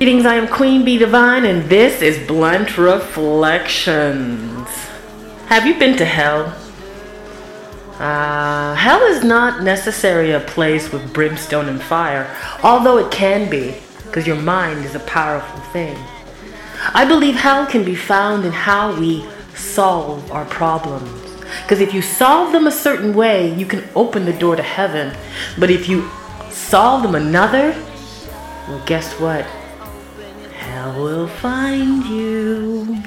Greetings, I am Queen B Divine, and this is Blunt Reflections. Have you been to hell? Uh, hell is not necessarily a place with brimstone and fire, although it can be, because your mind is a powerful thing. I believe hell can be found in how we solve our problems. Because if you solve them a certain way, you can open the door to heaven. But if you solve them another, well, guess what? Hell will find you.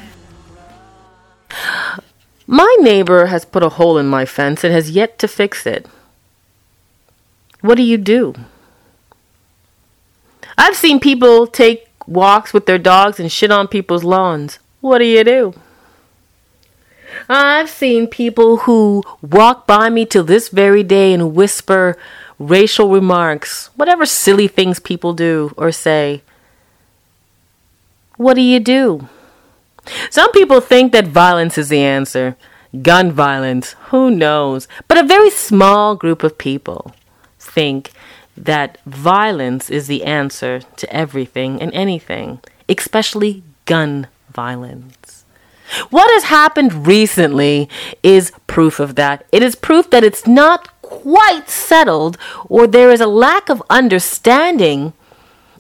My neighbor has put a hole in my fence and has yet to fix it. What do you do? I've seen people take walks with their dogs and shit on people's lawns. What do you do? I've seen people who walk by me to this very day and whisper racial remarks, whatever silly things people do or say. What do you do? Some people think that violence is the answer. Gun violence, who knows? But a very small group of people think that violence is the answer to everything and anything, especially gun violence. What has happened recently is proof of that. It is proof that it's not quite settled or there is a lack of understanding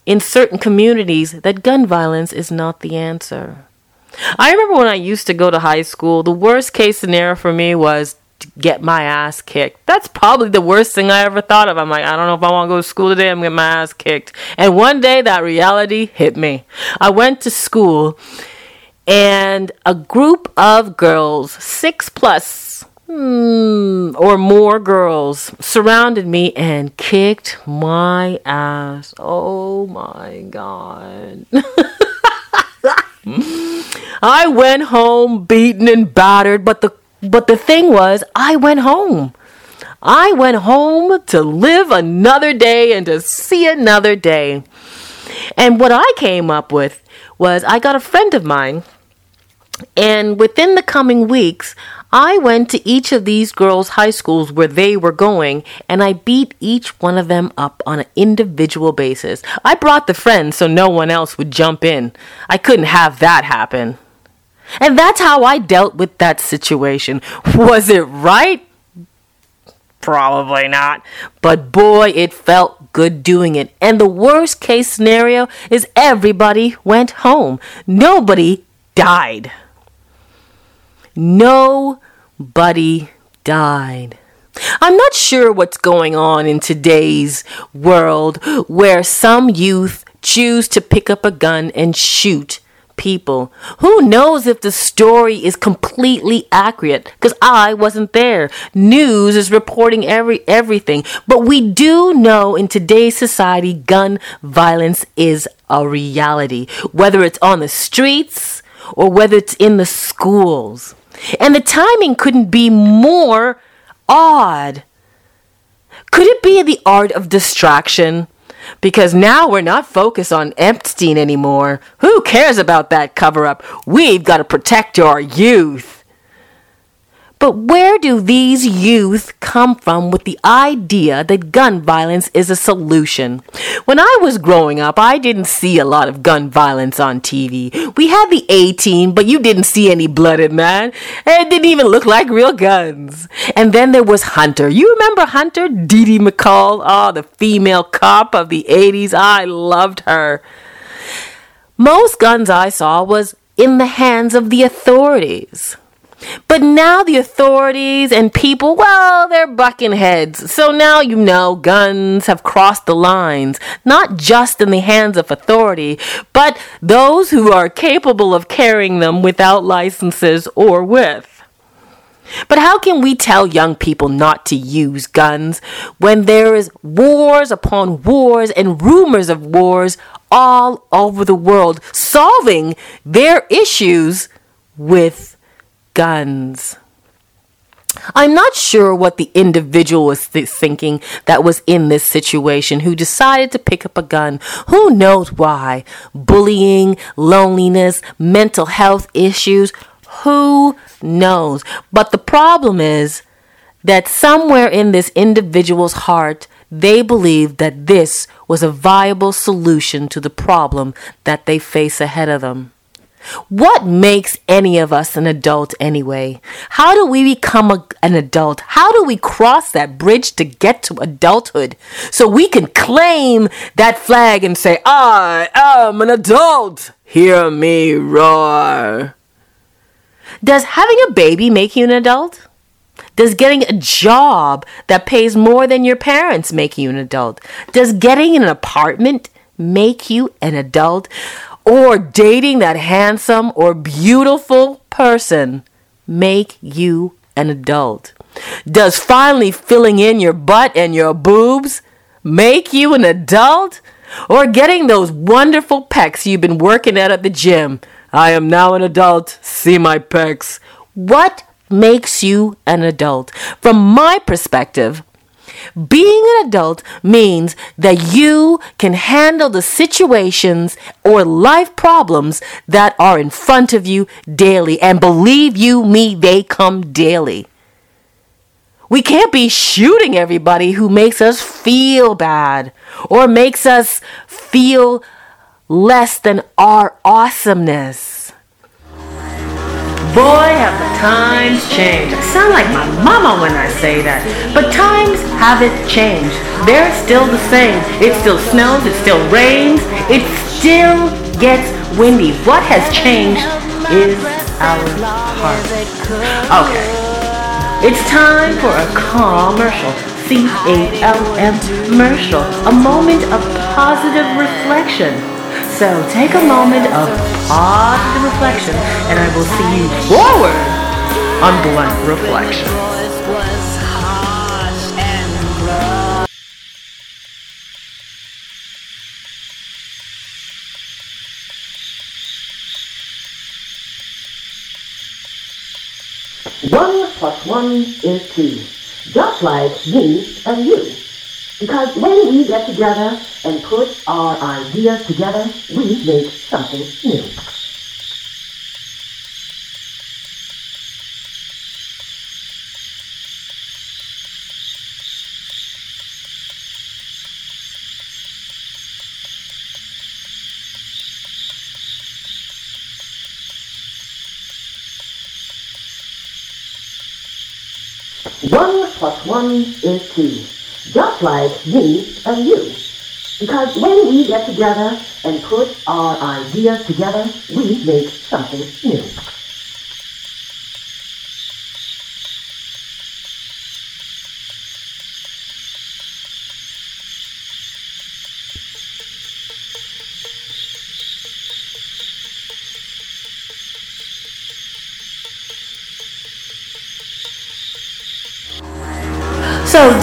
in certain communities that gun violence is not the answer. I remember when I used to go to high school, the worst case scenario for me was to get my ass kicked. That's probably the worst thing I ever thought of. I'm like, I don't know if I want to go to school today, I'm getting my ass kicked. And one day that reality hit me. I went to school and a group of girls, six plus hmm, or more girls, surrounded me and kicked my ass. Oh my God. I went home beaten and battered, but the but the thing was, I went home. I went home to live another day and to see another day. And what I came up with was I got a friend of mine, and within the coming weeks, I went to each of these girls' high schools where they were going, and I beat each one of them up on an individual basis. I brought the friends so no one else would jump in. I couldn't have that happen. And that's how I dealt with that situation. Was it right? Probably not. But boy, it felt good doing it. And the worst case scenario is everybody went home. Nobody died. Nobody died. I'm not sure what's going on in today's world where some youth choose to pick up a gun and shoot people. Who knows if the story is completely accurate because I wasn't there. News is reporting every everything, but we do know in today's society gun violence is a reality, whether it's on the streets or whether it's in the schools. And the timing couldn't be more odd. Could it be the art of distraction? Because now we're not focused on Epstein anymore. Who cares about that cover up? We've got to protect our youth. But where do these youth come from with the idea that gun violence is a solution? When I was growing up, I didn't see a lot of gun violence on TV. We had the A team, but you didn't see any blood in that. It didn't even look like real guns. And then there was Hunter. You remember Hunter? Dee Dee McCall? Oh, the female cop of the 80s. I loved her. Most guns I saw was in the hands of the authorities. But now the authorities and people, well, they're bucking heads. So now you know guns have crossed the lines, not just in the hands of authority, but those who are capable of carrying them without licenses or with. But how can we tell young people not to use guns when there is wars upon wars and rumors of wars all over the world solving their issues with guns. I'm not sure what the individual was th- thinking that was in this situation who decided to pick up a gun. Who knows why? Bullying, loneliness, mental health issues. Who knows? But the problem is that somewhere in this individual's heart, they believed that this was a viable solution to the problem that they face ahead of them. What makes any of us an adult anyway? How do we become a, an adult? How do we cross that bridge to get to adulthood so we can claim that flag and say, I am an adult? Hear me roar. Does having a baby make you an adult? Does getting a job that pays more than your parents make you an adult? Does getting an apartment make you an adult? Or dating that handsome or beautiful person make you an adult? Does finally filling in your butt and your boobs make you an adult? Or getting those wonderful pecs you've been working at at the gym? I am now an adult. See my pecs. What makes you an adult. From my perspective, being an adult means that you can handle the situations or life problems that are in front of you daily. And believe you me, they come daily. We can't be shooting everybody who makes us feel bad or makes us feel less than our awesomeness. Boy, have the times changed. I sound like my mama when I say that. But times haven't changed. They're still the same. It still snows, it still rains, it still gets windy. What has changed is our heart. Okay. It's time for a commercial. C-A-L-M commercial. A moment of positive reflection. So take a moment of positive reflection, and I will see you forward on Blunt Reflection. One plus one is two, just like me and you. Because when we get together and put our ideas together, we make something new. One plus one is two just like me and you. Because when we get together and put our ideas together, we make something new.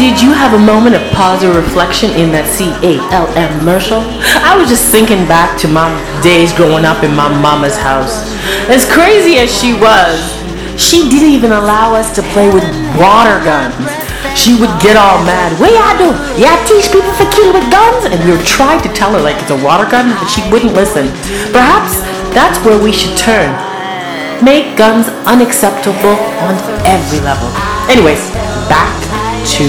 Did you have a moment of pause or reflection in that C-A-L-M commercial? I was just thinking back to my days growing up in my mama's house. As crazy as she was, she didn't even allow us to play with water guns. She would get all mad. What y'all do? Y'all teach people to kill with guns? And we were trying to tell her like it's a water gun, but she wouldn't listen. Perhaps that's where we should turn. Make guns unacceptable on every level. Anyways, back to.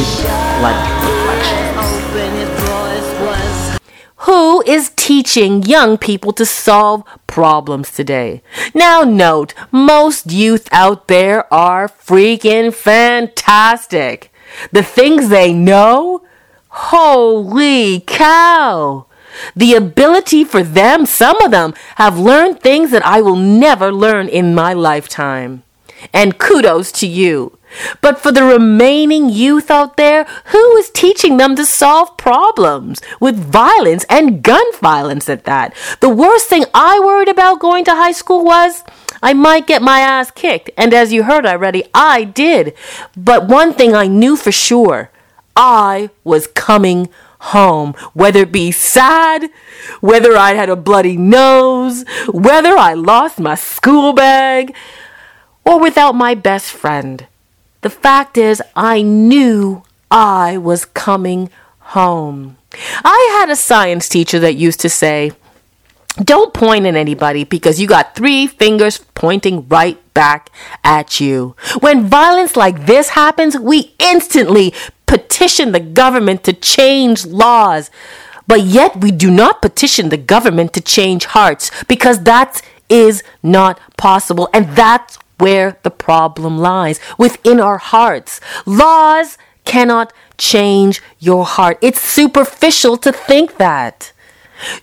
Who is teaching young people to solve problems today? Now, note, most youth out there are freaking fantastic. The things they know? Holy cow! The ability for them, some of them, have learned things that I will never learn in my lifetime. And kudos to you. But for the remaining youth out there, who is teaching them to solve problems with violence and gun violence at that? The worst thing I worried about going to high school was I might get my ass kicked. And as you heard already, I did. But one thing I knew for sure I was coming home, whether it be sad, whether I had a bloody nose, whether I lost my school bag, or without my best friend. The fact is, I knew I was coming home. I had a science teacher that used to say, don't point at anybody because you got three fingers pointing right back at you. When violence like this happens, we instantly petition the government to change laws, but yet we do not petition the government to change hearts because that is not possible. And that's where the problem lies within our hearts. Laws cannot change your heart. It's superficial to think that.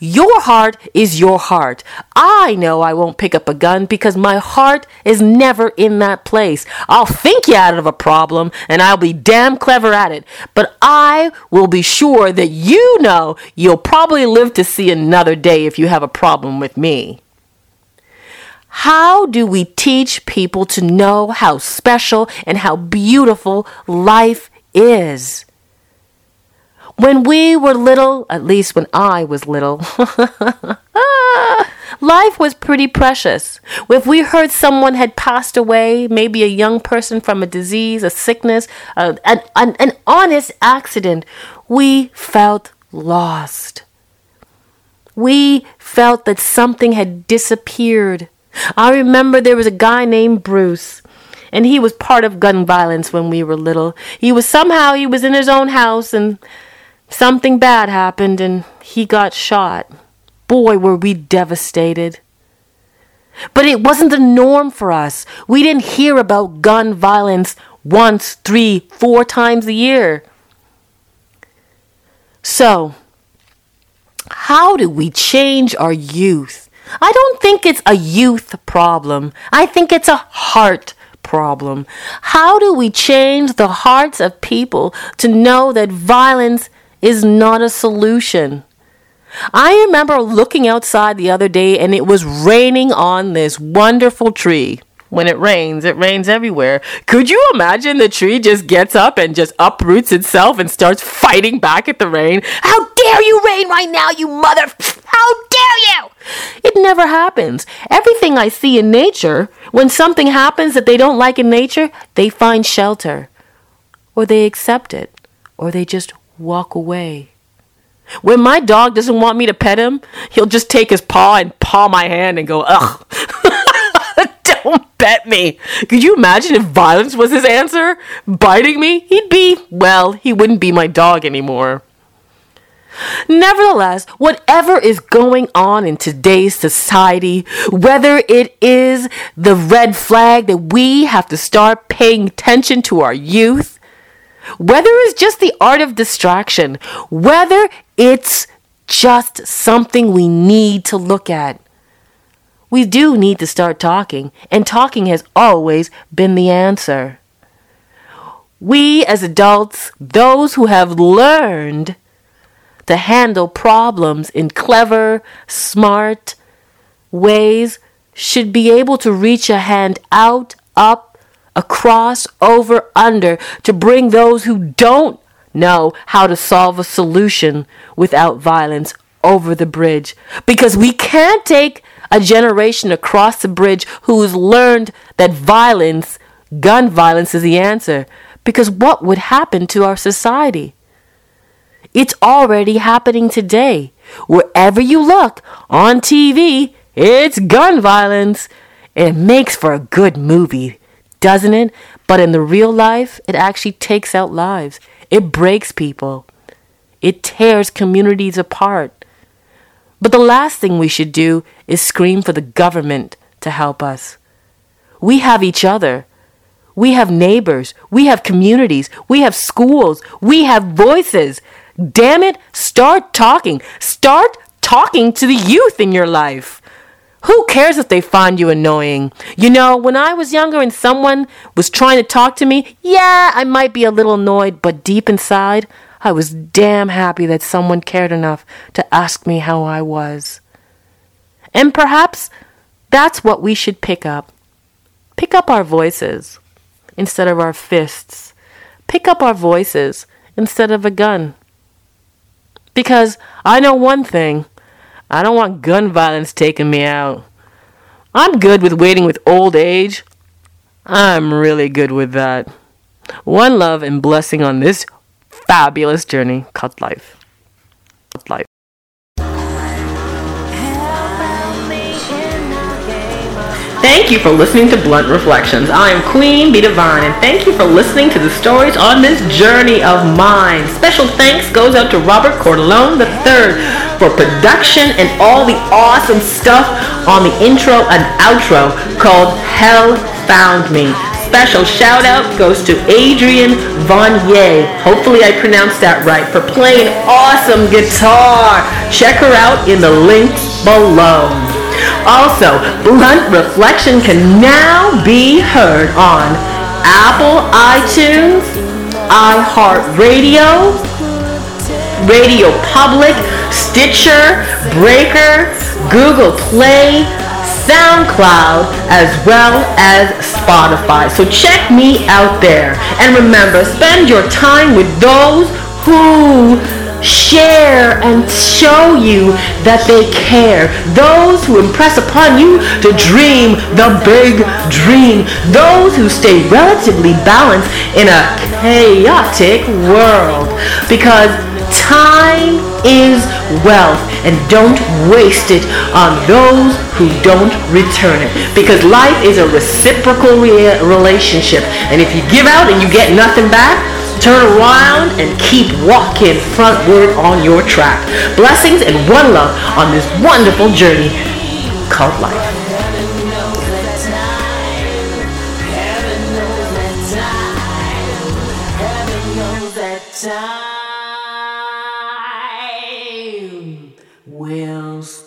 Your heart is your heart. I know I won't pick up a gun because my heart is never in that place. I'll think you out of a problem and I'll be damn clever at it. But I will be sure that you know you'll probably live to see another day if you have a problem with me. How do we teach people to know how special and how beautiful life is? When we were little, at least when I was little, life was pretty precious. If we heard someone had passed away, maybe a young person from a disease, a sickness, uh, an, an, an honest accident, we felt lost. We felt that something had disappeared. I remember there was a guy named Bruce and he was part of gun violence when we were little. He was somehow he was in his own house and Something bad happened and he got shot. Boy, were we devastated. But it wasn't the norm for us. We didn't hear about gun violence once, three, four times a year. So, how do we change our youth? I don't think it's a youth problem. I think it's a heart problem. How do we change the hearts of people to know that violence is not a solution. I remember looking outside the other day and it was raining on this wonderful tree. When it rains, it rains everywhere. Could you imagine the tree just gets up and just uproots itself and starts fighting back at the rain? How dare you rain right now, you mother! How dare you! It never happens. Everything I see in nature, when something happens that they don't like in nature, they find shelter. Or they accept it. Or they just walk away. When my dog doesn't want me to pet him, he'll just take his paw and paw my hand and go, ugh. Don't pet me. Could you imagine if violence was his answer? Biting me? He'd be, well, he wouldn't be my dog anymore. Nevertheless, whatever is going on in today's society, whether it is the red flag that we have to start paying attention to our youth, whether it's just the art of distraction, whether it's just something we need to look at. We do need to start talking, and talking has always been the answer. We as adults, those who have learned to handle problems in clever, smart ways, should be able to reach a hand out, up, across, over, under to bring those who don't know how to solve a solution without violence over the bridge. Because we can't take a generation across the bridge who's learned that violence, gun violence, is the answer. Because what would happen to our society? It's already happening today. Wherever you look on TV, it's gun violence. It makes for a good movie doesn't it? But in the real life, it actually takes out lives. It breaks people. It tears communities apart. But the last thing we should do is scream for the government to help us. We have each other. We have neighbors. We have communities. We have schools. We have voices. Damn it, start talking. Start talking to the youth in your life. Who cares if they find you annoying? You know, when I was younger and someone was trying to talk to me, yeah, I might be a little annoyed, but deep inside, I was damn happy that someone cared enough to ask me how I was. And perhaps that's what we should pick up. Pick up our voices instead of our fists. Pick up our voices instead of a gun. Because I know one thing I don't want gun violence taking me out. I'm good with waiting with old age. I'm really good with that. One love and blessing on this fabulous journey called life. Life. Thank you for listening to Blunt Reflections. I am Queen B Divine, and thank you for listening to the stories on this journey of mine. Special thanks goes out to Robert Corleone III for production and all the awesome stuff on the intro and outro called Hell Found Me. Special shout out goes to Adrienne Vonyea. Hopefully I pronounced that right for playing awesome guitar. Check her out in the links below. Also, Blunt Reflection can now be heard on Apple iTunes, iHeartRadio, Radio Public, Stitcher, Breaker, Google Play, SoundCloud, as well as Spotify. So check me out there. And remember, spend your time with those who share and show you that they care. Those who impress upon you to dream the big dream. Those who stay relatively balanced in a chaotic world. Because time is wealth and don't waste it on those who don't return it because life is a reciprocal re- relationship and if you give out and you get nothing back turn around and keep walking frontward on your track blessings and one love on this wonderful journey called life time will.